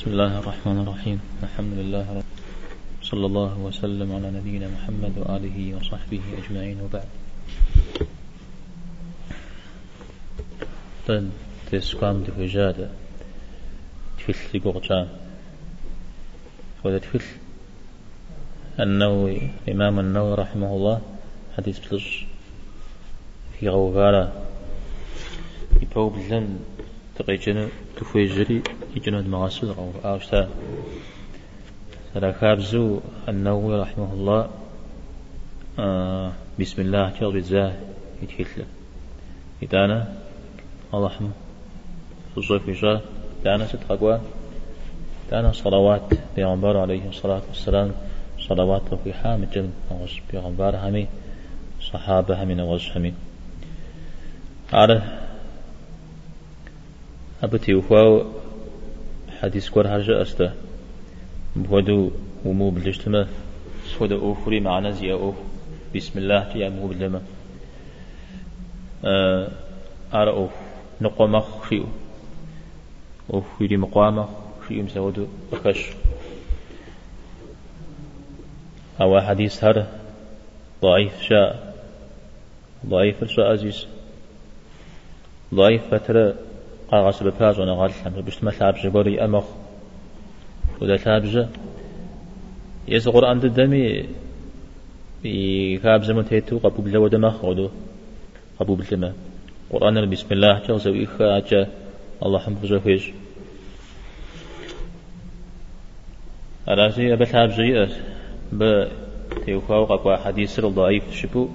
بسم الله الرحمن الرحيم. الحمد لله رب صلى الله وسلم على نبينا محمد وآله وصحبه أجمعين وبعد. تن تسقام دفجادة تفل لقرجان وذا تفل النووي إمام النووي رحمه الله حديث بلج في غوغالة يبوب لن تقيجن تفجري يجنود مغاسل غو آوشتا سلا خابزو النووي رحمه الله آه بسم الله تيغ بزاه يتكتل إدانا الله حم خصوصا في شاء دانا ستقوى. دانا صلوات بيغمبر عليه الصلاة والسلام. صلوات في حامد جل نغز بيغمبر همي. صحابة همي نغز همي. على أبتي وفاو حديث كور هرجة أستا بودو ومو بلجتما سودا أوفري معنا زي أوف بسم الله تيا مو بلما أرى أوف نقوم خيو أوف يدي مقامة خيو مسودو أكش أو حديث هر ضعيف شاء ضعيف شاء عزيز ضعيف فترة قاغس بفاز وأنا غال حمد بشت ما ثابج قولي أمخ. ودا ثابج يس قرآن دمي يكاب زمن تيتو قبو بلا ودمخ ودو قبو بلا قرآن بسم الله تغزو إخا أجا الله حمد بزوفيج أراسي أبا ثابج يأس. ب تيوخاو قاقوا حديث الضعيف شبو.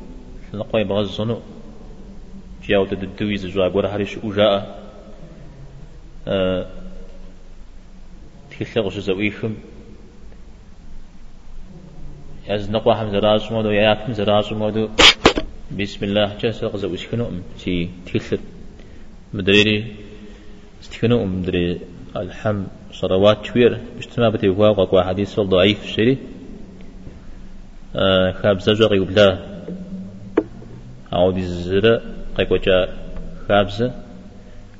لنقوي بغزنو. جاو تدويز جوا قرا هريش أجاء. تكلغ زويخم از نقوى هم زراج مودو مودو بسم الله جاسق زويش كنو ام تي تكلغ مدريري استكنو ام مدري الحم صلوات شوير بجتما بتي وقوا حديث ضعيف شري خاب زوجة قبلا أو دي زرا قيقوجا خابزة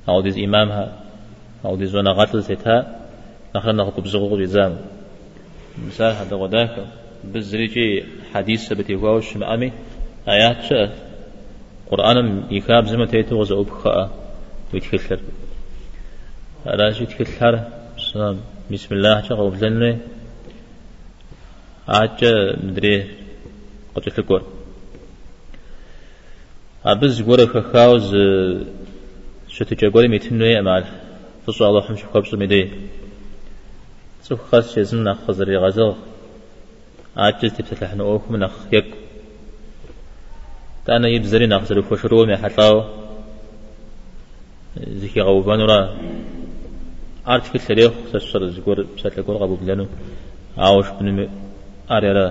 أو دي إمامها أو دي زونا قتل سيتها نخلنا نخطب بزغو جزام مثال هذا غداك بزريجي حديث سبتي واوش مأمي آيات شاء قرآن يكاب زمن تيتو غزا أبخاء ويتكثر راجي يتكثر سلام بسم الله شغل بلنه عاجة مدري قد تلقور أبز غورة خاوز شتو جاغوري ميتنو يعمل فصو الله حمش خبص مدي سوف خاص شزم نخ خزري غزل عاجز تبتلح نوخ من نخ يك تانا يبزري نخ زري فشرو مي حطاو زكي غوبان را عارف كل تاريخ سشر زغور بسات لكور غبو بلانو عاوش بن أريرا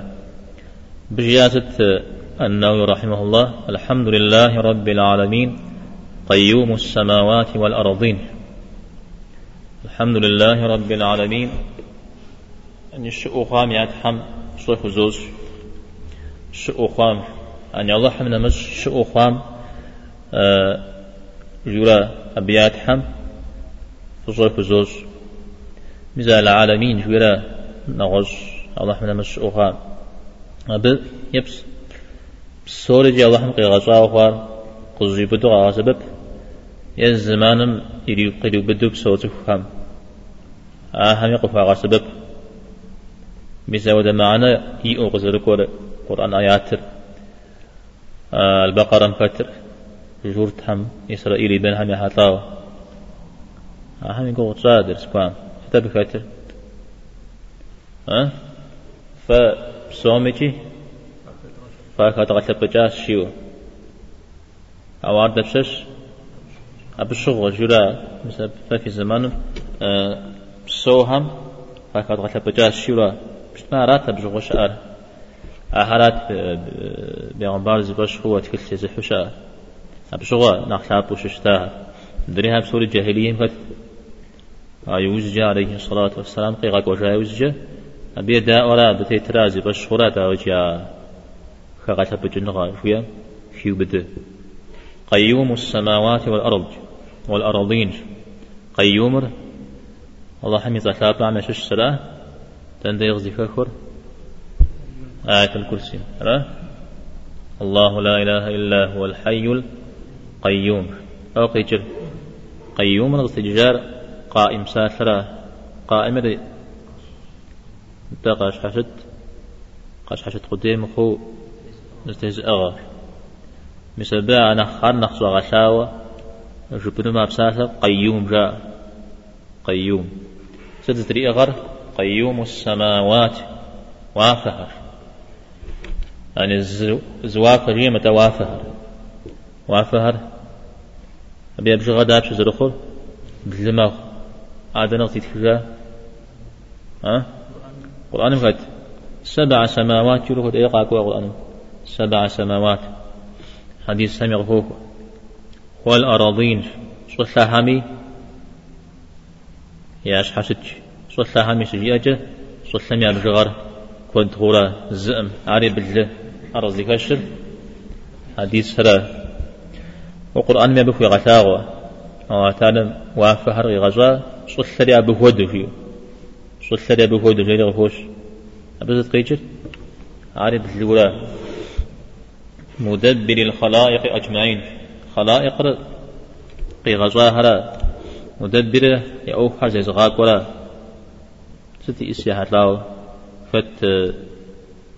بجياسة النووي رحمه الله الحمد لله رب العالمين قيوم السماوات والأرضين الحمد لله رب العالمين. أن الشؤ خام يتحم صيف زوج شؤ خام أن الله من مش شؤ خام جرا أبيات حم صيف زوج مزال العالمين جرا نغش الله من مش شؤ خام أب يبس. سورة جي الله مقي غشا وخار قزي بدو غا سبب. يز زمانم يريد قدو بدو بسوتو خام آهم يقف على سبب وده معنا يئو قزر قرآن آياتر آه البقرة مفتر جورت هم إسرائيلي بين هم يحطاو آهم يقول صادر سكوان حتى بفتر أه فسومتي فاكا تغتب بجاس شيو أوار دبشش أبشغل جرا مثل ففي زمانه أه سوهم فكاد غتلا بجاس شورا بشتما رات بجغو شعر. أهرات بيغمبار زباش هو تكل تزي حشا بشغو نخلا بوششتا دريها بسور الجاهلية قد يوزج عليه الصلاة والسلام قيغا وجا يوزج أبي دا ولا بتي ترازي باش خورا دا وجا خغتا بجنغا شويا خيو بد قيوم السماوات والأرض. والأرضين قيوم الله حمي صلاة عم شش صلاة تندى يغزي كفر آية الكرسي. لا الله لا إله إلا هو الحي القيوم. أو قيجر. قيوم الاستجار قائم ساثرة قائم ري. تقاش حشد. قاش حشد قدام خو نستهزئ أغار مسبع أنا خار نخصو غشاوة جبنو ما بساسة قيوم جاء. قيوم. ستدري أغر قيوم السماوات وافهر. يعني زوافر هي متوافهر. وافهر. أبي أبجي غدا بشي زرخور بلمغ عادنا غتيت كجا ها؟ قرآن فات سبع سماوات يروح إيقا قرآن. سبع سماوات. حديث سمع فوق والأراضين. صلى همي ياش حسج صلى همي سجياجة. صلى ميا بجغر كنت غورا زئم. عاري بالله أرضي كشر حديث سرا وقرآن ما بكو غتاغوا أو تعالى وافهر غزا. صلى هود فيه صلى لي أبو هود غير غفوش أبزت قيجر. عاري بالله مدبر الخلائق أجمعين. خلائق قي غزاهرا مدبر يأوف حزي زغاك ولا. ستي إسياحة لاو فت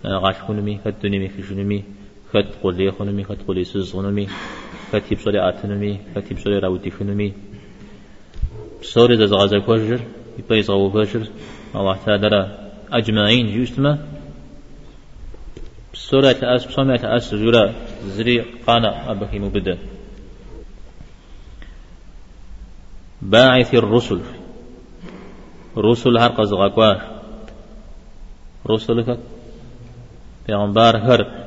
غاش خنمي فت دنمي خشنمي فت قولي خنمي فت قولي سز خنمي فت يبصري آتنمي فت يبصري راودي خنمي سوري زغازة كوجر يبقى يزغو كوجر. الله تعالى أجمعين يسمى سورة أس بصمة أس جرا زري قانا أبكي مبدأ. باعث الرسل. رسل هر قزغاكوار رسلك پیغمبر هر.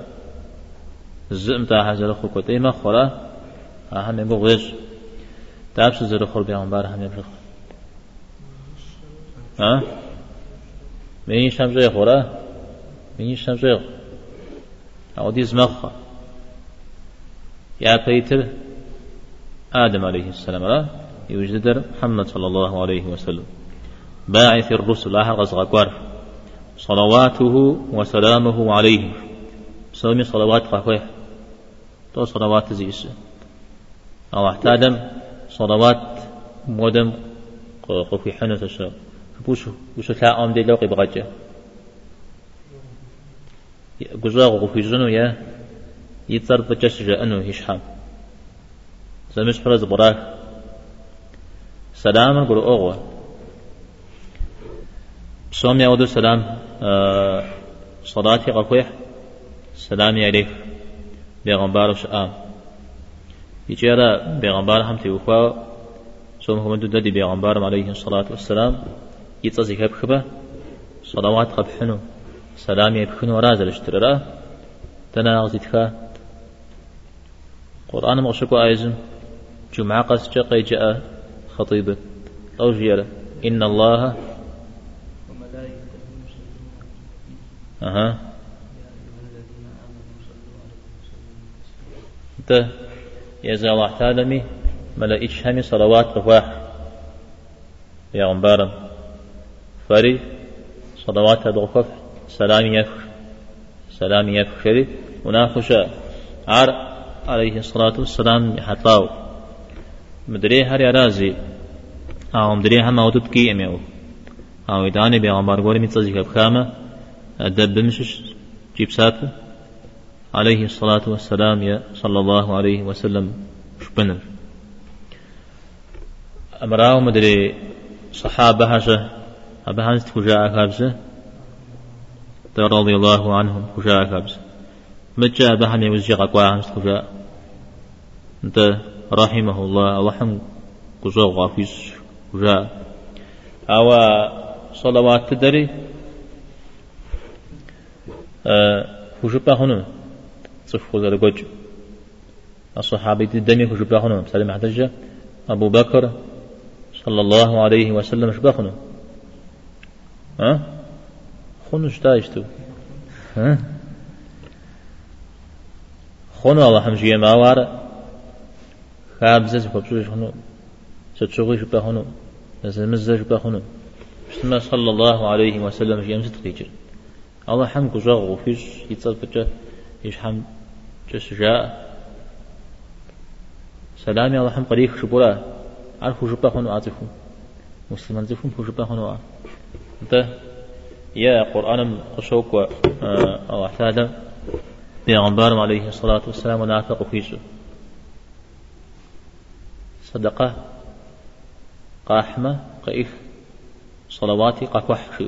زم تا حجر خو کوتې ما خورا هم یې غوږ تابس زره خور پیغمبر هم یې ها مين شمزه خورا مين شمزه أو دي زمخة يا بيتر آدم عليه السلام لا يوجد محمد صلى الله عليه وسلم. باعث الرسل آخر غزغكوار صلواته وسلامه عليه. سومي صلوات قفوه تو صلوات زيس. أو احتادم صلوات مودم قفي حنة الشاب بوشو بوشو لا أم دي لوقي بغجة. جزاغ في جنو يا. يتصر بجش جأنو هشحام. زمش فرز براك. سلام قل أغوى بسوم يعود سلام آه صلاتي قفوح سلام عليك بيغمبار شآم يجيرا بيغمبار هم تيوخوا سوم هم دودي بيغمبار عليه الصلاة والسلام. يتصزي كبخبة صلوات قبحنو سلام يبخن ورازل اشتررا تناغزتك قرآن مغشكو آيزم جمعة قس جاء جاء خطيبة أو جيرة إن الله. أها. أنت يا زال تعلمي ملائكة همي صلوات رفاح. يا غنبارا. فري. صلوات هذا سلام يفخ سلام يفخ شريف وناخش. عار. عليه الصلاة والسلام حطاو مدري هر رازي. أو مدري هم أودت كي أميو أو إداني بيغمبار قولي متصيك بخامة أدب مشش جيب سات عليه الصلاة والسلام يا صلى الله عليه وسلم. شبنر أمراو مدري صحابة هشة أبا هانس تكوجا أكابسه رضي الله عنهم كجاء كابس مجا بهم يوزجي قوا همس كجاء أنت رحمه الله وحم كجاء غافيس كجاء أو صلوات تدري. أه كجبا هنا صفو ذا الجوج الصحابي الدمي كجبا هنا سلم حدجة أبو بكر صلى الله عليه وسلم شبا هنا ها خونش داشتو ها خونو الله هم جيه ما وار خابزة ببسوش خونو ستشوغي شبه خونو نزمزة شبه خونو بسم صلى الله عليه وسلم في أمس تقيجر الله حم كجاغ وفيش يتصل بجا يش حم جس جاء سلامي الله حم قريخ شبولا عارفو جبا خنو عاطفو مسلمان زفهم فو جبا خنو ده يا قرآن قشوك أو أحتاج بيغمبار عليه الصلاة والسلام ونافق فيسو صدقة قاحمة قيف صلواتي قاكوح شو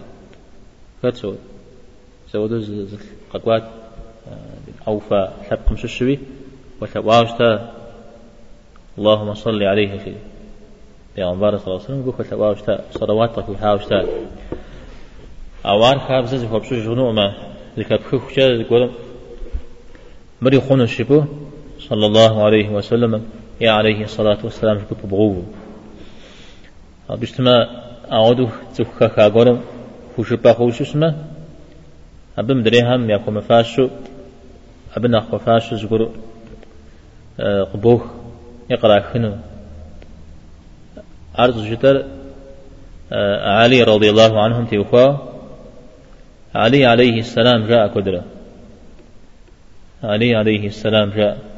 فتسوي سودو قاكوات أوفى حب مش الشوي وشواوشتا اللهم صل عليه في بيغمبار صلى الله عليه وسلم قوة شواوشتا صلواتك وحاوشتا أوار خاب زز خبشو جنو ما. ذكر بخوشا ذكر مري خون الشبو صلى الله عليه وسلم. يا عليه الصلاة والسلام شكو بغوه بشتما أعودو تفكا خاقورم خوشبا خوشو سما أبم دريهم يكو مفاشو أبن أخو فاشو زقر قبوخ يقرأ خنو أرض جتر علي رضي الله عنهم تيوخوا علي عليه السلام جاء قدرة علي عليه السلام جاء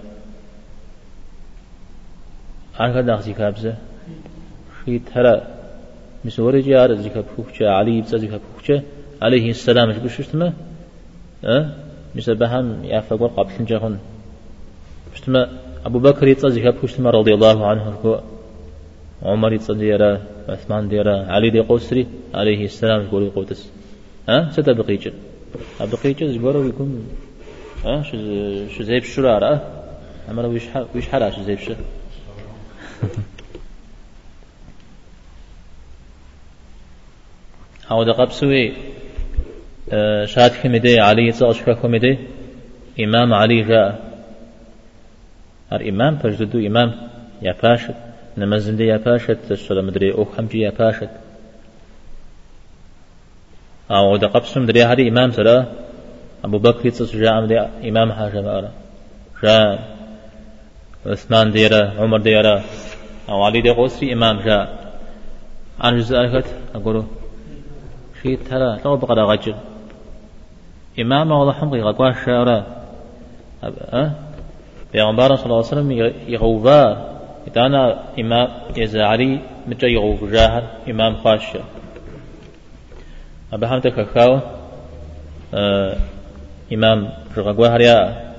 عن كذا أخذ كابزة في ترى مسوري جار زكاب فوكشة علي بس زكاب فوكشة عليه السلام شو بشتما أه؟ مسبهم يافقور قبل جهون بشتما أبو بكر يتصدق فوكشتما رضي الله عنه عمر يتصدق عثمان ديرا علي دي قوسري عليه السلام يقول قوتس ها ستا بقيجة بقيجة زبورو يكون ها شو شو زي بشرارة أما ويش ويش حرا شو زي بشر أو دقب سوي شاد كمدي علي تصاش كمدي إمام علي جاء. الإمام فجددو إمام يا باشا نمزندي يا باشا تسولا مدري أو خمجي يا باشا أو دا قبسم دري هذه إمام سلا أبو بكر أمدي إمام حاجة مأرا. جاء. عثمان ديرا عمر ديرا. أو علي دي قوسري إمام جاء. عن جزء أكت أقول شيء ترى لو بقى غجر إمام والله حمقي غقوا شارع أه؟ بيغمبار صلى الله عليه وسلم يغوبا إتانا إمام علي متى يغوب جاهر إمام خاشة أبا حمد كاكاو آه إمام رغقوا هريا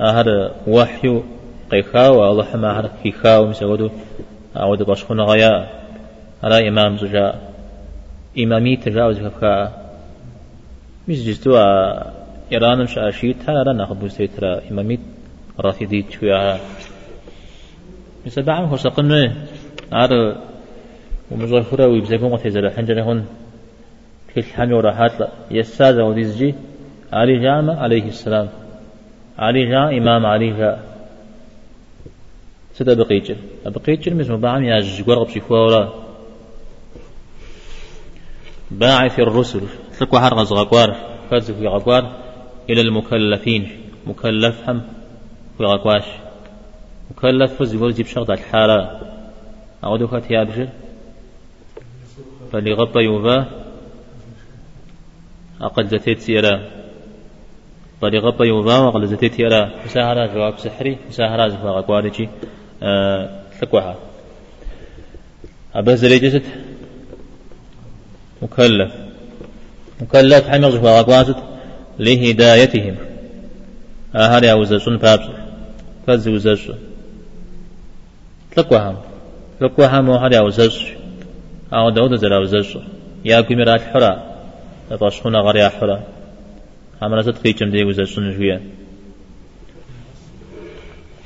أهر وحي قيخاو الله حما هر كيخاو مسودو أعود باشخون غيا على إمام زجا إمامي تجاوز كفكا مش جزتوا إيران مش أشيت هلا رنا خبوز ترى إمامي رافضي تشويا. مثل بعم هو سقنا عار ومزخرة ويبزقون وتزرع حنجر هون كل حمي وراحات يساد وديزجي علي جامع عليه السلام. علي جاء إمام علي جاء. سيدا بقيتر بقيتر مثل بعم يا جوار غبشي فورا باعث الرسل. تلقوا حرق زغاقوار فازف في غاقوار إلى المكلفين. مكلف هم في غاقواش مكلف فز يقول جيب شغط الحالة. أعودوا كات يابجر فلغب يوفا. أقل زتيت سيرا. طريقة يوفا وأقل زتيت سيرا. مساهرة جواب سحري. مساهرة زفاق أقوارجي أه تقوها أبا زريجة مكلف. مكلف حمل زفاق أقوارجت لهدايتهم. أهل أوزسون بابس فز وزسون تقوها تقوها مو هل أوزسون أو داود زل أوزسون يا كميرات حرا. باشخونا غريا حرا. عمرا تدقي كم دي وزا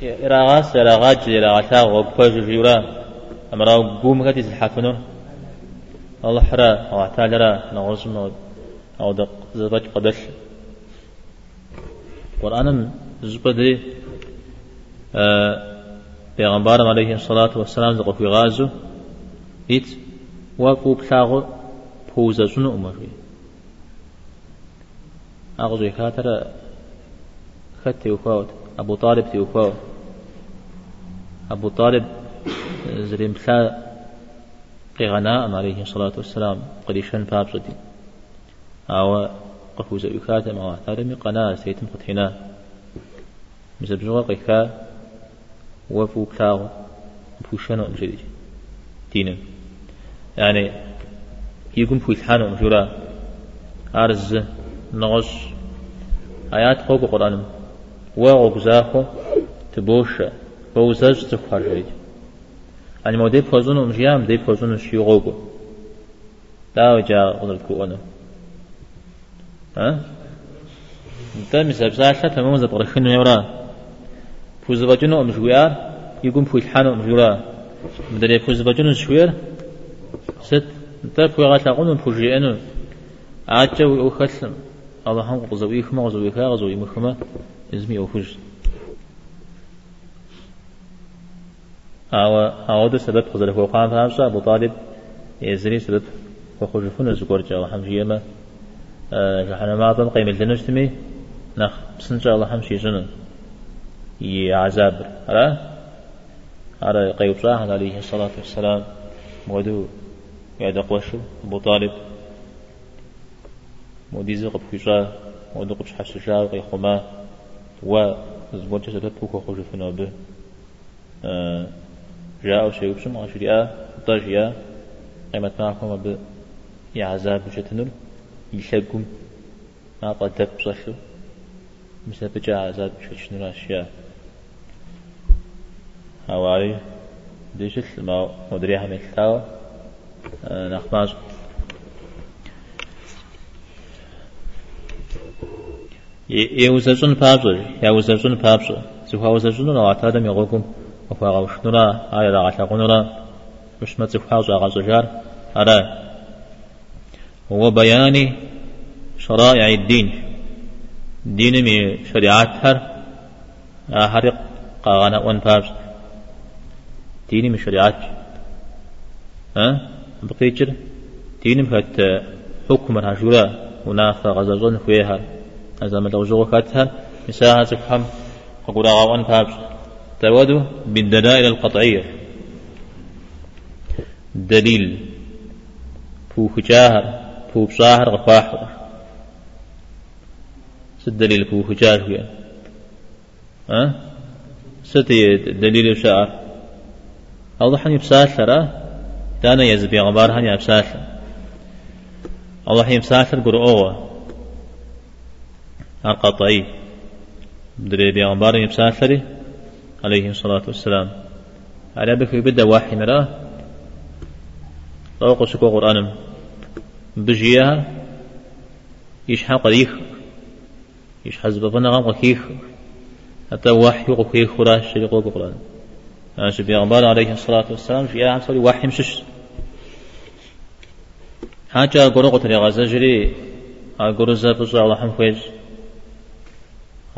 سنجويا إراغاس إراغاج إراغاتا وقفاج جيورا أمرا قوم كتي تلحفنو الله حرا. أو اعتالرا نغرسم أو دق. زباج قدش قرآن زبدي پیغمبر علیه الصلاة والسلام زقو في غازو. إت وقو بلاغو پوزا سنو أمروي أغزو كاتر خد تيوفاوت أبو طالب تيوفاو أبو طالب زريم بلا قيغناء عليه الصلاة والسلام قريشان بابصدي أو قفوز أكاتم أو أعتادم قناة سيتم قتحنا مزبزوغ قيكا وفو بلاغ بوشانو أمجدي دينا يعني يقوم في الحانو أمجورا أرز نغش آيات خوك قرآن وغوك زاخو تبوشا بوزاج تخار جريد يعني مو دي بوزونو مجيام دي بوزونو شيغوغو داو جا غنر كوانا ها؟ انت مساب ساشا تمام زب غرخنو يورا فوزباجونو مجويار يقوم في الحانو مجورا مدري فوزباجونو شوير ست. انت فوغا تاقونو فوجيانو عاجا وخسم الله هم قزويخما قزويخا قزوي ازمي اوفوج أو أو ده سبب خزر هو قام فهمسا أبو طالب يزري سبب وخرج فن زكور جا. الله حمشي يما جحنا ما ظن قيم الجنة نخ بسنجا الله حمشي جنة يعذاب على على قيوب صاحب عليه الصلاة والسلام مودو يا دقوشو أبو طالب مودي زق بكشا مودو قبش حسجا قيخما و زبون جسد بوكو خرج فن به جاء شيء بشم غشريا طاجيا قيمة معكم ب يعذاب جتنر يشقم ما قد بصشو مثل بجا عذاب شنو أشياء هواري ديشل ما مدريها من التاوى نخماز. يوزرون بابزر يوزرون بابزر سوها وزرون لو اعتادم يغوكم وفاغ وشنورا آية دا غشاقونورا مش متفحاوز آغاز جار أرى هو بيان شرائع الدين دين من شريعات هر أحرق قاغانا وان بابس دين من شريعات ها بقيتر دين فات حكم الهجورة ونافا غزازون فيها هذا ما لو زوجتها مساحة سكحم ققول أغاوان بابس تود بالدلائل القطعية. دليل. فو جاهر. فو بصاهر غفاحر. دليل فو جاهر فيها ها ستي دليل شعر الله حني بساتر دانا يزبي غبار حني بساتر الله حني بساتر قرؤوه. القطعي دري بيغمبار يبساتري عليه الصلاة والسلام. على بك يبدأ واحد مراه طوق سكو قرآن بجيها. يشحن قديخ يشحز بفنا غم قيخ حتى وحي قيخ خراش شريق أنا شبي أغبار عليه الصلاة والسلام في عام صلي وحي مشش حاجة قرق تري غزجري أقول زابز الله حم خويج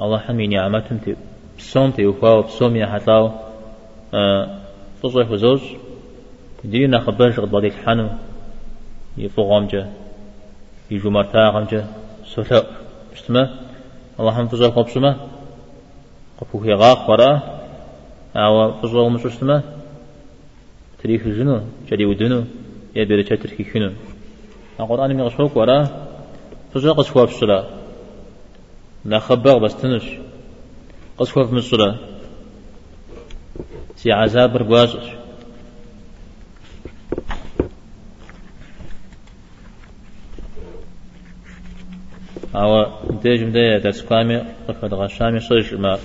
الله حمي نعمتهم تي بسوم تي وفاو بسوم يا حتاو تصوح وزوج دينا خبرش قد بعد الحنو يفوقهم جا. يجو مرتاقهم جا. سولا اشتما الله هم فزوح قبسما قبوه يغاق ورا أو فزوح مش اشتما تريخ جنو جدي ودنو يا بيري تركي كنو القرآن من غشوك ورا فزوح قصوا بسلا لا خبر بس تنش. قصوا في مصر سي عذاب رقواصش أو ديج مدية درس كامي قفد غشامي صيش ما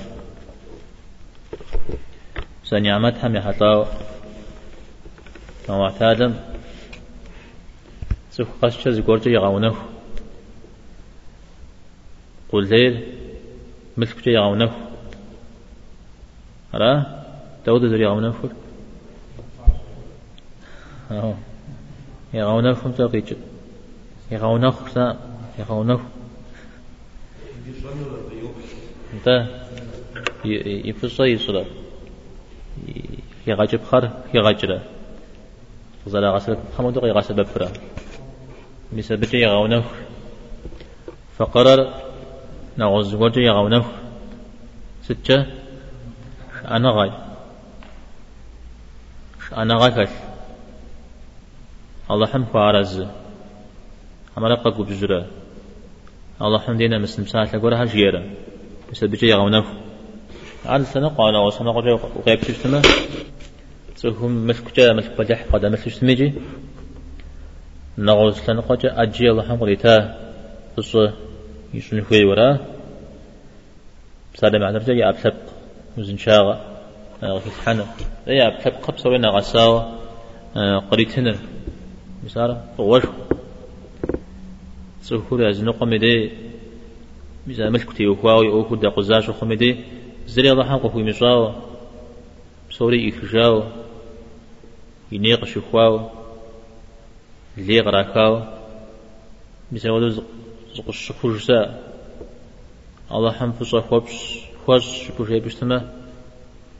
سنعمت هم يحطاو ما اعتادم سوف قشة زقورتي يغاونه قل ليل ملك يغاونه أرى داود زري يغاونه أهو. يغاونه خمسة قيتش يغاونه خمسة يغاونه انت. يفصل يصلا يغاجب خر يغاجرا زلا غسل خمود يغسل بفرا بسبب يغاونه فقرر نغز وجه يغاونه ستة. أنا غاي. أنا غاي الله حم خوارز عمل قبو بجرا الله حم دينا مسلم ساعة لقورها جيرا مثل بجي يغونف عن سنة قال وسنة قال وغيب تجتمع سهم مسكتا مسك بجح قد مسك تميجي نغوز سنة قال أجي الله حم قلتا بص يسون خوي ورا. سالم عن رجع أبسب وزن شاغة غفت حنا يا أبسب قبصة وين غساوة قريتنا مسارة وش سهولة أزنق مدي ميزا ملكتي وخواوي أو كدا قزاش وخمدي زري الله حقه في مشاو سوري إخجاو ينيق شخواو اللي غراكاو ميزا ودو زق الشفوج سا الله حم فصا خوبش خوش شفوج يبشتما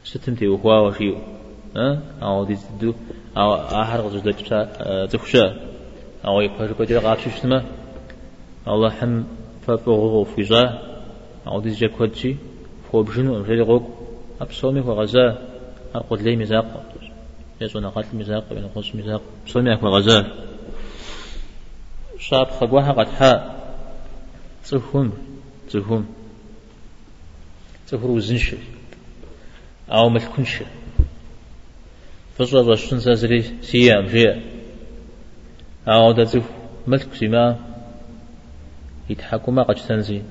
ستمتي وخواو شيو ها؟ أو دي دو. أو آخر غزو تخشا أو يبهر كده غاتش شتما الله حم فبغو فيزا أو دي جا كودشي فوبجنو غير غوك أبصومي وغزا أقول لي مزاق. يزون قتل مزاق. بين قوس مزاق. بصومي أكو غزا شاب خقوها قد حا تفهم تفهم تفرو زنش أو ملكنش فصل رشن سازري سيام جيا أو دتف ملك سما يتحكم قد تنزي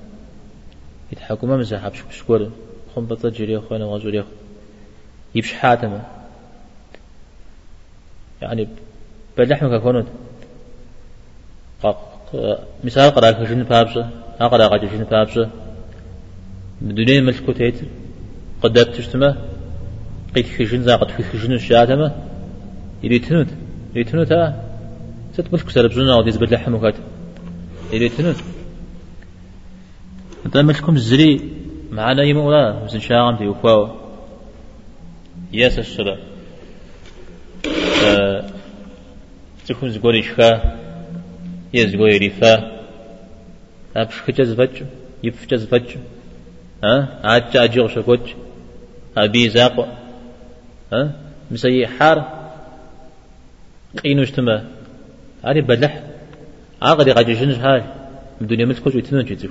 يتحكم مزاح بشك شكور خم بطل جري خونا وزوري يبش حاتم يعني بلحمك كونت مثال قرأ كجن بابسة أقرأ كجن بابسة بدون ملك تيت قدرت تجتمع قيت خشن زاقت في خشن الشاتمة. يريتنوت يريتنوت ها. ست ملك سرب زنا وديز بدلح مكات يريتنوت أنت ملكم الزري معنا يمولا وزن شاغم تي وفاو. ياس الشرا تكون زغوري شفا. يزغوري رفا أبش خجز فج يفجز فج ها؟ عاد أجيغ شكوج أبي زاق ها؟ مسي حار قينو اجتماع هذه بلح عقدي قد يجنج هاي الدنيا ملكوش يتنون جيتو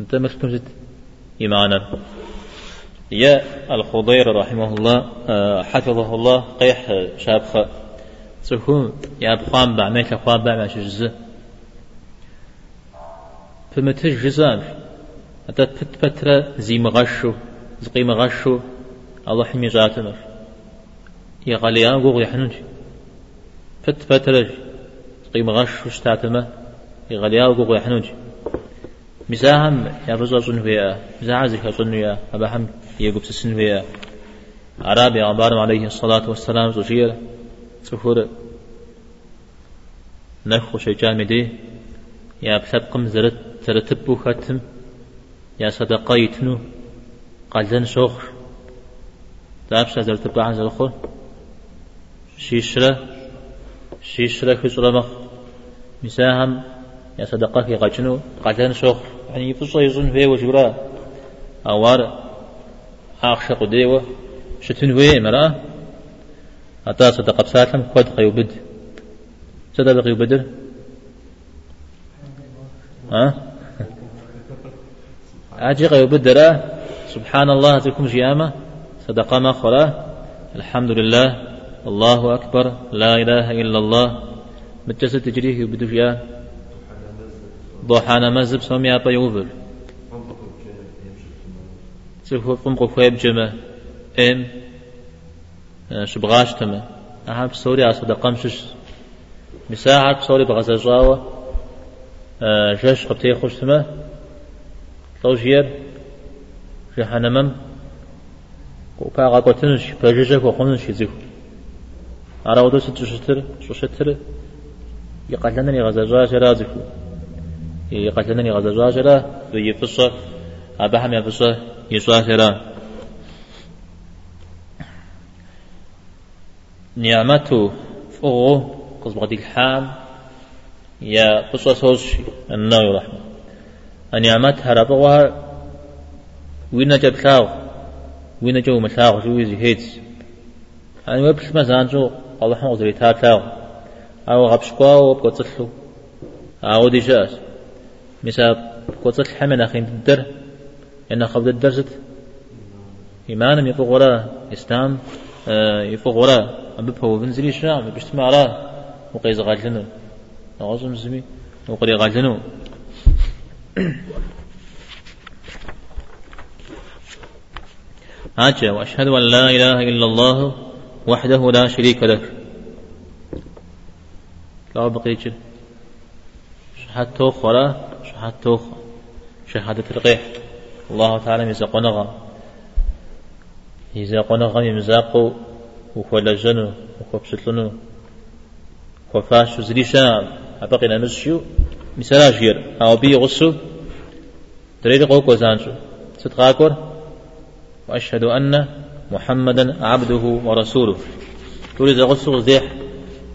أنت ملكم زت إيمانا. يا الخضير رحمه الله حفظه الله قيح شابخ تكون يا بخام بعمل خام بعمل جزء فما تجزام حتى فترة زي مغشو زقي مغشو الله حمي جاتنا يا غاليان قوغ يحنونج فت فترة زقي مغشو اشتاتما يا غاليان قوغ يحنونج مساهم يا فزا صن فيها مساها زكا صن فيها أبا حم يقب سسن فيها عربي عبارة عليه الصلاة والسلام زوجير تفور نخو شيجان مدي يا بسبقم زرت ترتبو ختم يا صدقايتنو قلن شوخ تابش زرتبو عن زرخو شيشرة شيشرة خسرة مخ مساهم يا صدقك يغجنو قلن شوخ يعني يفصل يظن فيه وجبرا أوار أخشق ديوه شتن وي مرا أتا صدق بساتم قد قيوبد. صدق قيوبدر ها؟ أجي قيوبدر سبحان الله تكم جيامة. صدق ما خلا الحمد لله. الله أكبر. لا إله إلا الله. متجسد تجريه يبدو فيها. ضحانا مزب سومي أبا يوفر سيفو قمقو خويب جمع. إم. شبغاش تما أها بسوري أصدا قمشش مساعد بسوري بغزاجاوة جاش قبتي خوش توجير جهنمم وكا غاقوتنش فججك وخونش يزيخ أرى ودو ست شتر شو شتر يقتلنني غزاجاش رازكو يقتلنني غزاجاش را يفصل أبهم يفصل يسوع را نعمته فوق قصبغة الحام يا قصة سوش النوي رحمة. النعمت هربوها وين جاب ثاو وين جو مثاو شو يزي هيت أنا وبس ما زانجو الله حمد زي تاب ثاو أو غبشقوا وبقصلو أو دي جاس مسا قصل حمنا خين الدر إن خبد الدرزت إيمانا يفوق وراء. إسلام آه، يفوق وراء. أببه بنزلي الشام بيجتمع راه وقيز غالجنو نغزم زمي وقري غالجنو هاجا وأشهد أن لا إله إلا الله وحده لا شريك له. لا بقيت توخ ولا شحات توخ شهادة القيح الله تعالى ميزاق نغا ميزاق نغا ميزاقو وخولا جنو وخوبسلنو وفاش زريشا أبقينا مسشو مثلا جير أو بي غسو تريد قوكو زانشو ستغاكور وأشهد أن محمدا عبده ورسوله. تريد غسو زيح.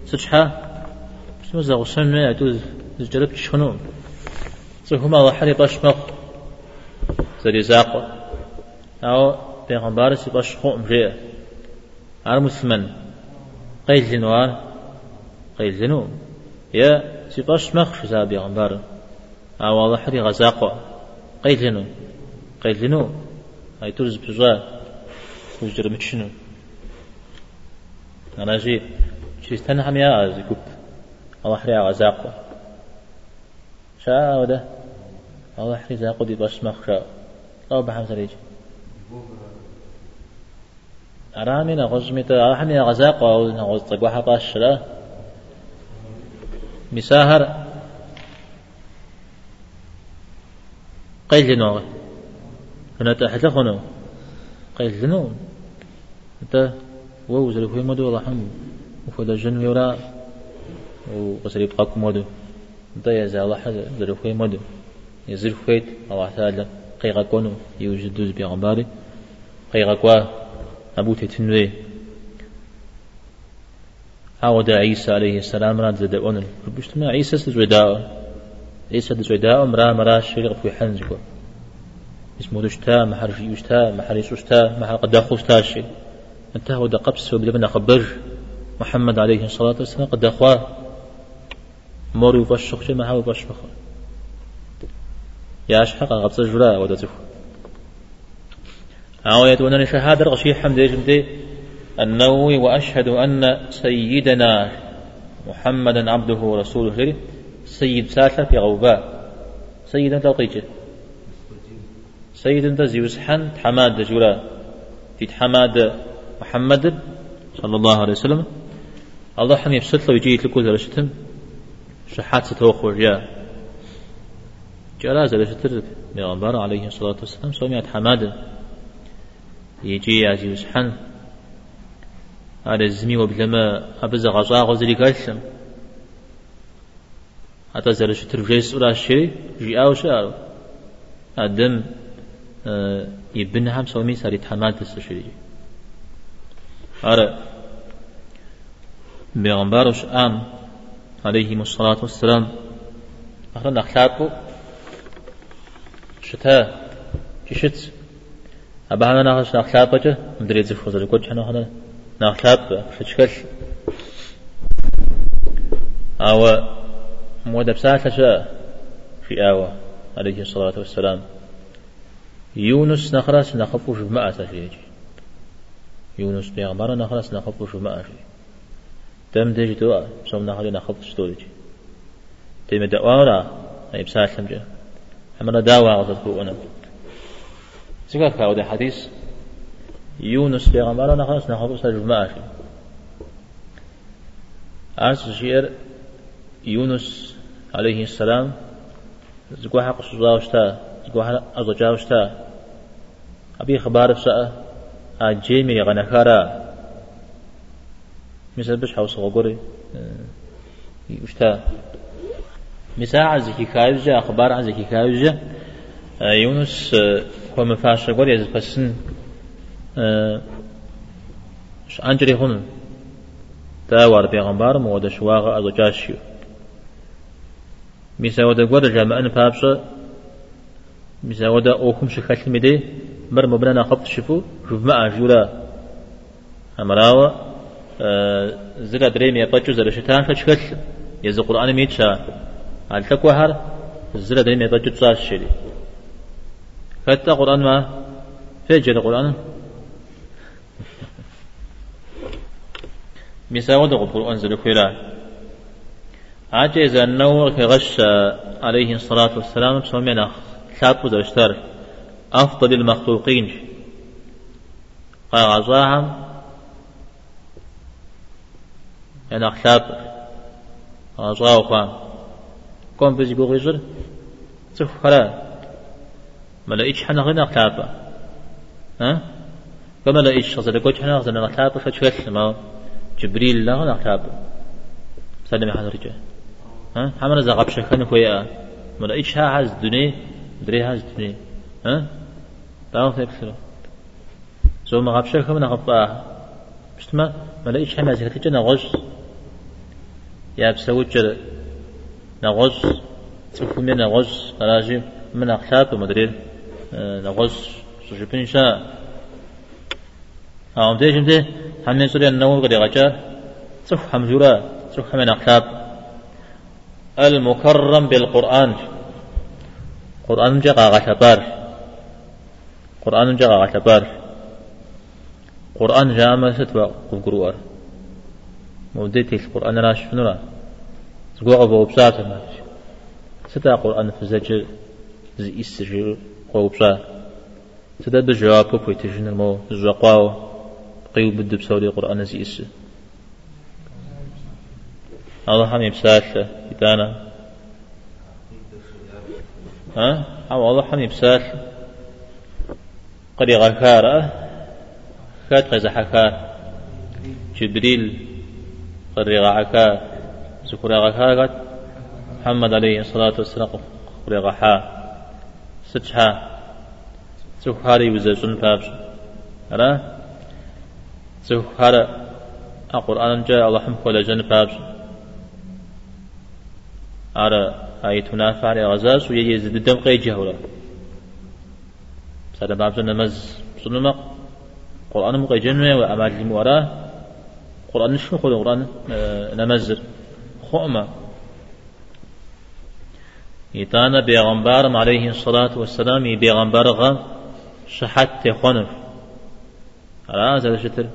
ستشحا؟ بس مزا غسن ما يتوز جرب تشخنو؟ صهما وحري بشمخ زري زاقو. أو بيغمبار سي بشخو مجيء على مسلمان. قيل جنوار قيل جنو يا سيباش مخ شزا بيغمبار. أو والله حري غزاقو. قيل جنو قيل جنو أي ترز بجوا وجر متشنو أنا جي شي استنهم يا زكوب الله حري غزاقو شا وده؟ الله حري زاقو دي باش مخ شا أو بحمد ريجي أرامي نغزمت أرحمي غزاق أو نغزق وحقا الشلا. مساهر. قيل جنوغ هنا تحت خنو قيل جنو أنت ووزر في مدو حمد. وفدا جنو يورا. وقصري بقاكم مدو أنت يا زال حد زر في مدو يزر فيت الله تعالى قيغا كونو. يوجد دوز بيغمباري. قيغا كوا أبو تتنوي. عود عيسى عليه السلام راد زد أون بشتما عيسى سجداء عيسى سجداء مرا مرا شريق في حنزكو اسمه دشتا محر في يشتا محر يسوشتا محر قد أخوشتا شيء. انتهى ودا قبس وبلبنا خبر. محمد عليه الصلاة والسلام قد أخواه موري وفشخ شيء محا وفشخ. يا أشحق قبس الجراء ودا تفو أو يدون شهادة غشي حمد جمدي النووي وأشهد أن سيدنا محمدا عبده ورسوله. سيد سالة في غوباء. سيدا توقيته سيدا زيوسحن حماد جولا. في حماد محمد صلى الله عليه وسلم. الله حمي بسطل ويجي لكو زرشتم شحات ستوخو جاء جرى زرشتر بيغمبر عليه الصلاة والسلام. سوميات حماد يجي يازي وسحن على الزمي وبلما أبز غزا غزري قلسم حتى زال شتر جيس ولا شيء جي أو شارو أدم آه، يبنها مسومي ساري تحمال تسشري أرى بيغمبارش آم. عليه الصلاة والسلام. أخرنا أخلاقه شتا. كشت أبا هنا ناخش بجا مدري خزر كل حنا هنا. ناخلاب فشكل أو مودة بساعة شاء في آوة عليه الصلاة والسلام. يونس نخرس نخفوش بماء تشيج يونس بيغمبر نخرس نخفوش بماء شيء تم ديج دواء سوم نخلي نخفوش دولج تم دواء أي بساعة لمجا حمنا داوا غزت بونا سيقول كاو حديث. يونس بيغمبر نخلص نخلص سجماء أرس شير يونس عليه السلام زقوا حق سوزاوشتا زقوا حق أزوجاوشتا أبي خبار بساء أجيمي غنكارا مثل بش حوص غوري يوشتا مساعة زكي كايوجا أخبار عن زكي كايوجا يونس كما فاش قول يزد فسن ش أنجري هون تاوار بيغمبار مودا شواغ أزو جاشيو ميسا ودا قول جامع أن فابش ميسا ودا أوكم شخل مدي مر مبنى خبط شفو شوف ما أجولا أمراوة زلا دريم يبجو زلا شتان فشكل يز القرآن ميتشا هل تكوى هر زلا دريم يبجو تصاش شري فتا قرآن ما فيجي القرآن مساود القرآن زلا خيرا عجز النور كغش عليه الصلاة والسلام سومنا ثابت زشتر أفضل المخلوقين. قال غزاهم يعني أخلاب غزاهم قام قام بزي بغيزر تفخرا. ما لقيتش حنا غير أخلاب ها؟ كما لقيتش غزل قوش حنا غزل أخلاب فتشكل ما جبريل لا غير أخلاب سلم حنا زغب شكن خويا ما لقيتش ها عز دنيا دري هاز دنيا ها؟ باو تكسر زو ما غاب شكم نغبا بشتما ما لقيتش حما زكتي نغش يا بسوج نغش تفهم نغش راجي من أخلاق مدري نغش سجبين شاء هم تيجي متى هم نسوري النوم قد يغجر تف حمجورا تف حمن أخلاق المكرم بالقرآن. قرآن جاء غشبار قرآن جاء غشبار قرآن جاء ما ستوى قبقروار. موديت القرآن راش فنورا. تقوى أبو بساط ما. ستا قرآن فزجر زي إسجر قوة بساط ستا بجواب كوي تجن المو زقاو قيو بدب سوري قرآن زي إسجر الله هم يبسال يتانا ها؟ هم الله هم يبسال قد غكارة كات غزا حكار. جبريل قد غحكا زكور غكا محمد عليه الصلاة والسلام قد غحا ستشها زكاري وزيزون فابس أرى زكار القرآن جاء الله حمك ولا جن فابس على هاي تنافع على غزاس ويجي الدم قي جهورا سادة باب نمز صنما قرآن مقي جنة وأمال الموراه قرآن نشو خذ قرآن آه، نمزر خؤمة يتانا بيغمبار عليه الصلاة والسلام بيغمبار غا شحت خنف على هذا شتر.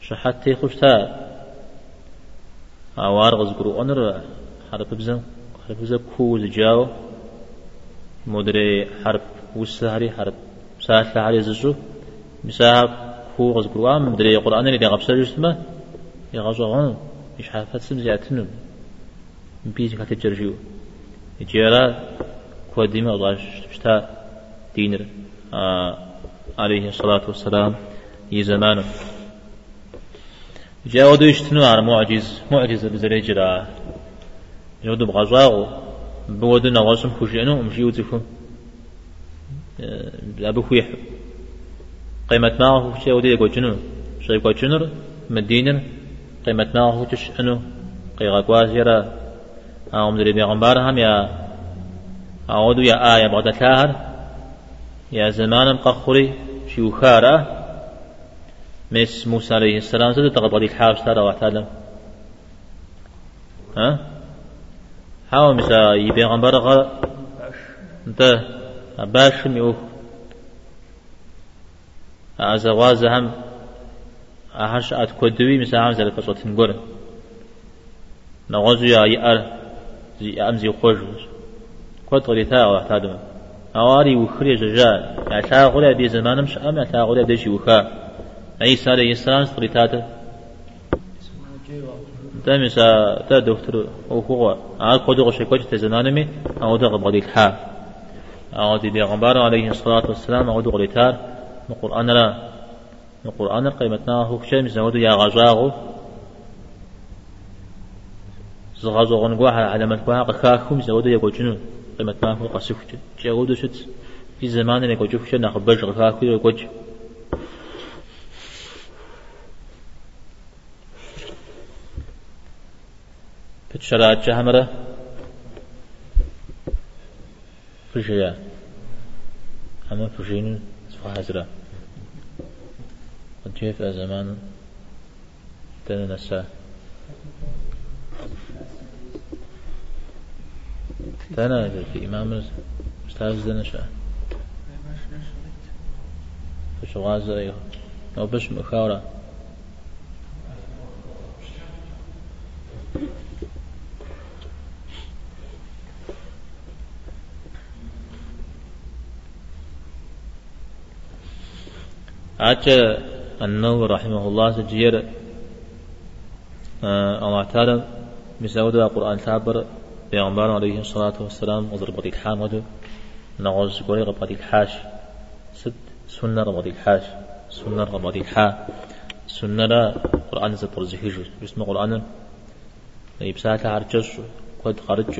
شحت خشتا أوار غزقرو أنر حرب بزن حرب بزن كوز جاو مدري حرب وسهري حرب ساعة علي زجو مساعب كو غزقروا مدري قرآن اللي غبسة جسمه يغزو غنو مش حافظ سم زياتنو بيز كاتب جرجيو. جيرا كوديما الله شتا دينر. آه عليه الصلاة والسلام يزمانه جاء ودوشتنو على معجز معجز بزريجرا. يود بغزاغو بود نغاسم خوشينو امشي وتفهم أبو خويح. قيمة ما هو شيء ودي يقول جنو شيء يقول جنو مدينة قيمة ما هو تش أنو؟ قيغا قوازيرا. أم دري بيغمبار هم يا أعودو يا آية بعد تاهر. يا زمان مقخري شيوخارا. مس موسى عليه السلام زاد تغضب الحابس ترى وعتالم ها؟ هاو مسا يبيغمبر غا انت باش ميوخ أزواز هم أهش أتكدوي مسا هم زلك صوت نقول نغزو يا يأر زي أمزي خوش كوت غريتا وحتادم أواري وخري ججال يا تا غلا بي زمان مش أم يا تا غلا دشي وخا. عيسى عليه السلام غريتاته تا مسا تا دكتور هو عاد قدو شكوت تزنانمي أو ده غبغدي الحا أو دي بيغمبر عليه الصلاة والسلام أو دغري تار. القرآن لا. القرآن قيمتنا هو كشي مسا يا غزاغو. زغازو غنقوا على متقوا قخاكم زودو يقول جنو قيمتنا هو قصف جاودو شت في زمان يقول جوف شنا خبج قخاكو يقول شرات جهمرة فشيا أما فشين سفحزرة قد جيف زمان تنا في إمام أستاذ دنا شا فش غازة أيوه أو بش مخاورة عجل النووي رحمه الله سجير الله تعالى مسعود القرآن تعبر بيغمبار عليه الصلاة والسلام وضرب الحامد نغوز قولي غبط الحاش ست سنة غبط الحاش سنة غبط الحا سنة لا قرآن زبر زهيج اسمه قرآن يبسات عرجش قد خرج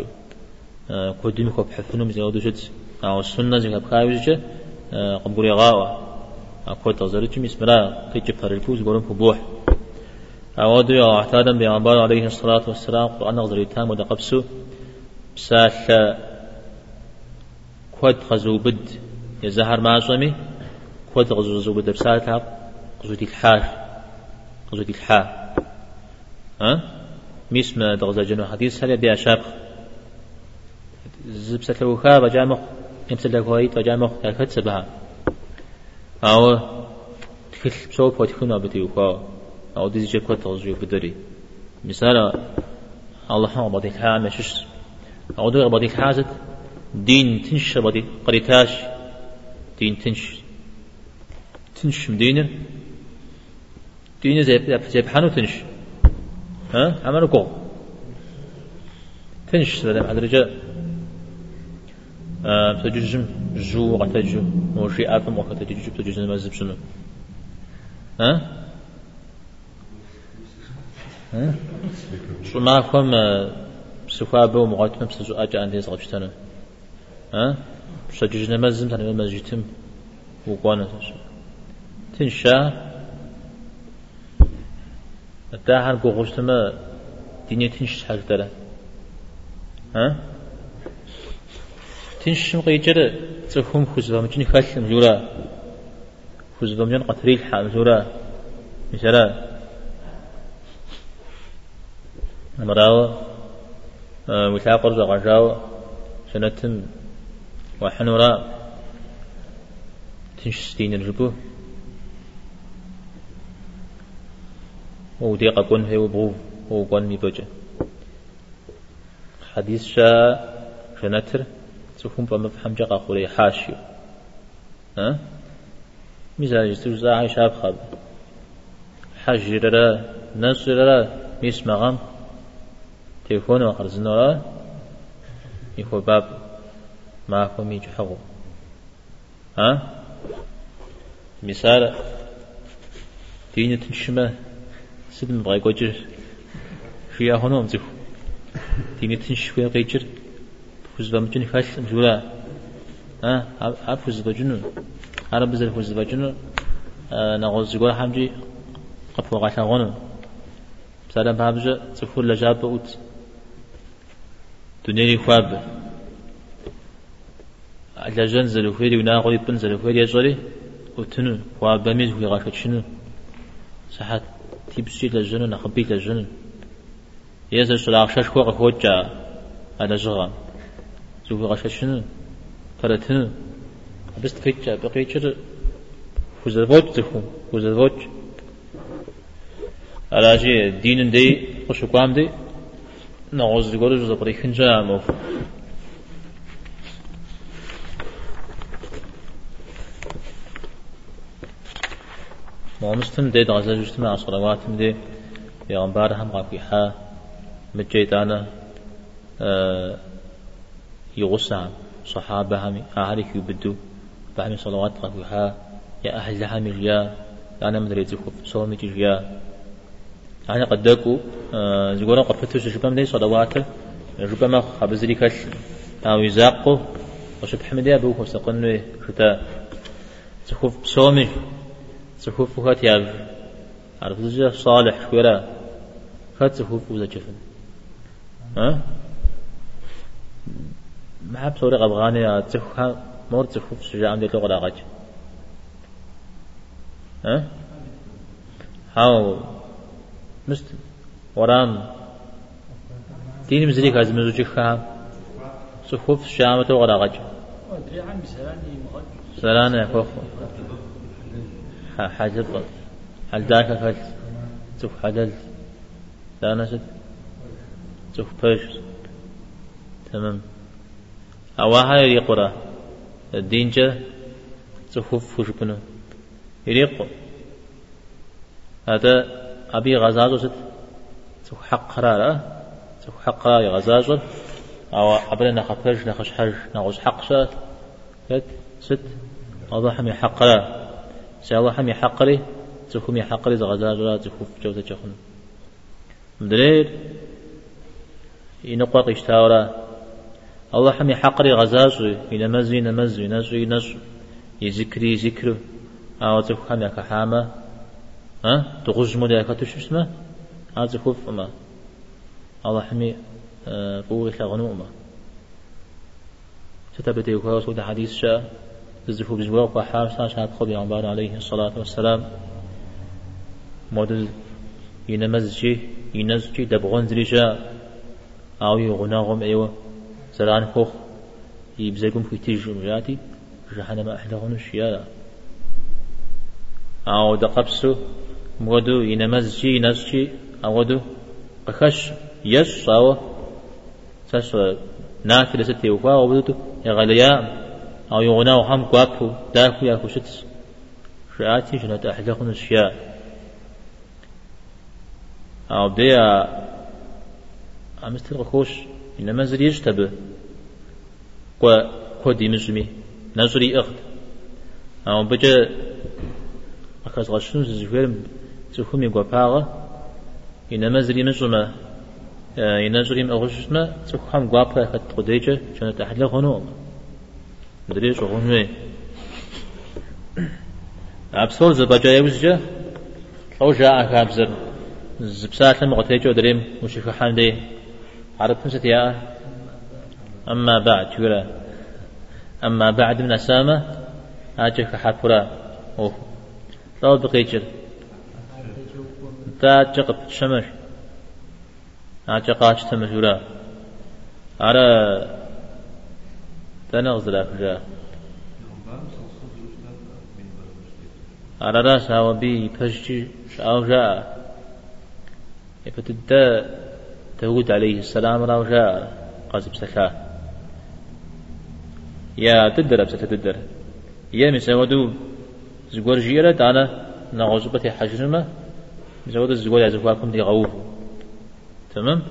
قد دمك بحفنهم زيادو شد أو السنة زي بخاوش قبول غاوة أكوت تغزرج مسمرا كي جبتر الفوز قولن فبوح أود يا احتادا بأنبار عليه الصلاة والسلام. قرآن غزر التام ودقبسو بسال كود غزو بد. يزهر ما صمي كود غزو بد. بسال تاب غزو دي الحاش غزو دي الحا ها ميسم دغزا جنو حديث هل بيا شاب زبسة لوخا بجامخ يمسل لك هويت بجامخ يكت سبها. أو تكل بسو بوتكونا بتيوخا أو دي جي كوت غزو بدري مثال الله حمد بدي الحا مشش أو دو بدي الحازت دين تنش بدي قريتاش دين تنش تنش مدينة دين زي زي بحانو تنش ها عملوا قو تنش على الرجال تجزم جو قتجو وشي أفهم وقتجو تجزم مزب شنو ها؟ ها؟ شو ما فهم سخابة ومقاتمة بسجو أجا عندي زغبشتنا ها؟ تجزم مزم تاني مزجتم وقوانا تنشا التاحن قوغشتما دنيا تنش. حاجة ها؟ تنش مقيجر تفهم خزبا مجن خال مزورا خزبا مجن قطري الحا مزورا مثلا مراوة وثاق رزق عجاوة سنتم وحنورا تنش ستين الجبو ودي قبون هي وبغو مي بوجه حديث شا شنتر. تفهم بمفهم جقا خولي حاشيو ها؟ مثال يستوزا عايشة بخاب حجر نصر ميس مغام تليفون وخرزنا يخو باب ما فمي جحغو ها؟ مثال دين تنشمه سبن بغاي قوجر شوية هنا مزيخ ديني تنش شوية فوز بمجن خاش مجولا ها ها فوز بجنو عرب بزر فوز بجنو نغوز زغور حمجي قفوا غاشا غنو سلام بابجا تفول لجاب اوت. دنيا خواب. على جن زلوفيري وناغوي بن زلوفيري يجري وتنو خواب بميز وي غاشا شنو صحات تيبسي لجنن أخبي لجنن يزل سلاغ شاش كوغ خوجا على جغا زوفي غشاشن فرتن بس تفيتشا بقيتشر وزربوج تخو وزربوج على شيء دين دي وشكوام دي. نغوز يقولوا جزء بريخن جامو. ومستم دي دغزا جشتما صلواتم دي. پیغمبر هم غفیحا مجيتانا آه يغسع صحابة هم أهلك يبدو. بعمل صلوات غفيحا يا أهل لحم ريا أنا مدري تكو صومي ريا أنا قد دكو آه زغورا قفتو شبام دي صلوات ربما خبزري كش أو يزاقو وشبح مدي أبوه وسقنوه شتا. تخوف صومي تخوف فهات ياب عرف زوجة صالح شويرا خات تخوف وزا جفن. ها ما بصوري غبغاني تخوف مور تخوف شجاع عندي لغة راغج ها؟ هاو. مست ورام. دين مزريك هذا مزوجي خام صفوف شامة وغدا غج سلانة فوق. حاجب هل ذاك فل تف حدل لا نسد تف بش تمام. أواها يقرأ. الدين جا تخف فش بنو يريق. هذا أبي غزاز ست. حق قرار حق قرار غزاز أو أبدا نخفش نخش حج نغز حق شات ست. الله حمي حق قرار سي الله حمي حق قري تخمي حق غزاز لا. تخف جوزة جخن مدرير ينقوق اشتاورا الله حمي حق قري غزاز ينمزي نمزي نزي نزي يذكري ذكر أو تفهم يا كحامة ها؟ تغز مدى كتش اسمه هذا خوف أما الله حمي فوق لغنو أما ستبدي يقول سود حديث شاء تزفو بزواق وحام ساشا خبي عمبان عليه الصلاة والسلام. مودل ينمزجي ينزجي دبغون زريجا أو يغناغم أيوة. زران خوخ يبزيكم في تيجي مجاتي جهنم أحلغن الشياء أو دقبسو مودو ينمزجي نزجي أودو قخش يس أو تس نافلة ستي وفا وبدو يغليا أو يغنا وهم قابو داكو ياكو ستس شآتي جنة أحلغن الشياء أو بديا أمستر خوش إنما زري يجتبه كو كو دي مزمي نزري أخد أو بجا أكاز غشون زفيرم تفهم يقوى باغة. إنما زري مزمة إن زري مأغشنا تفهم قوابا خد قديجة. كانت أحلى غنو مدري شو غنوي. أبصر زبجا يوزجا أو جاء كابزر زبسات لما قتيجو دريم. وشيخ حالدي عرفت نسيت يا؟ أما بعد شو أما بعد من أسامة؟ أجك حفرة أوه. لو بقيتر تا جقب شمش. أجقاش تمشورا أرى تنغزل فجاء أرى راس هوا بي فشي أو جاء فتدى داود عليه السلام راو جاء قاسب سكاه يا تدر بس تدر. يا مسودو زغور جيرة دانا نغزبة حجرمة. مسودو زغور يزفاكم دي غوف تمام؟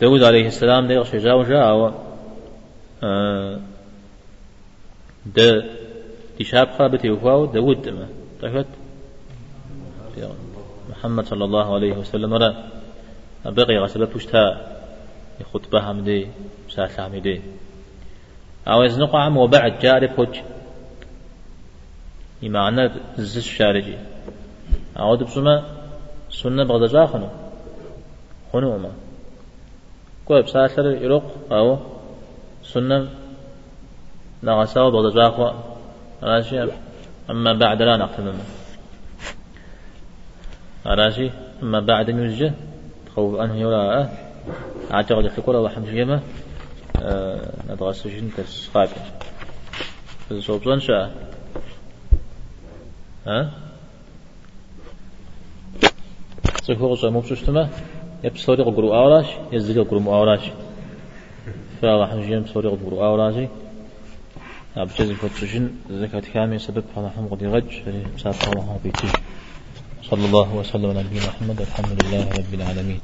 داود عليه السلام دي غشي جاو جاو. آه ده دي شاب خابتي وفاو داود دما طيب. محمد صلى الله عليه وسلم. ورا بقي غسبة بوشتا خطبة همدي مساحة همدي أو يزنق عم وبعد جاري بوج يمعنى زز الشارجي أو دبسما سنة بغدا جا خنو خنو ما كوي بساتر يروق أو سنة نغساو بغدا جا خوا. راشي أما بعد لا نقتل منه راشي أما بعد ميوزجه تخوف أنه يولا أعتقد في كل الله حمد يما ندغس جن تس خايف صوبزان شاء. ها؟ سيكون صوم مبسوطة يبصوري قرو أولاش يزيد قرو أولاش فالله حمد يما بصوري قرو أولاشي أبجز فتشجن زكاة كامل سبب فالله حمد قد يغج مسافة الله بيتي صلى الله وسلم على نبينا محمد الحمد لله رب العالمين.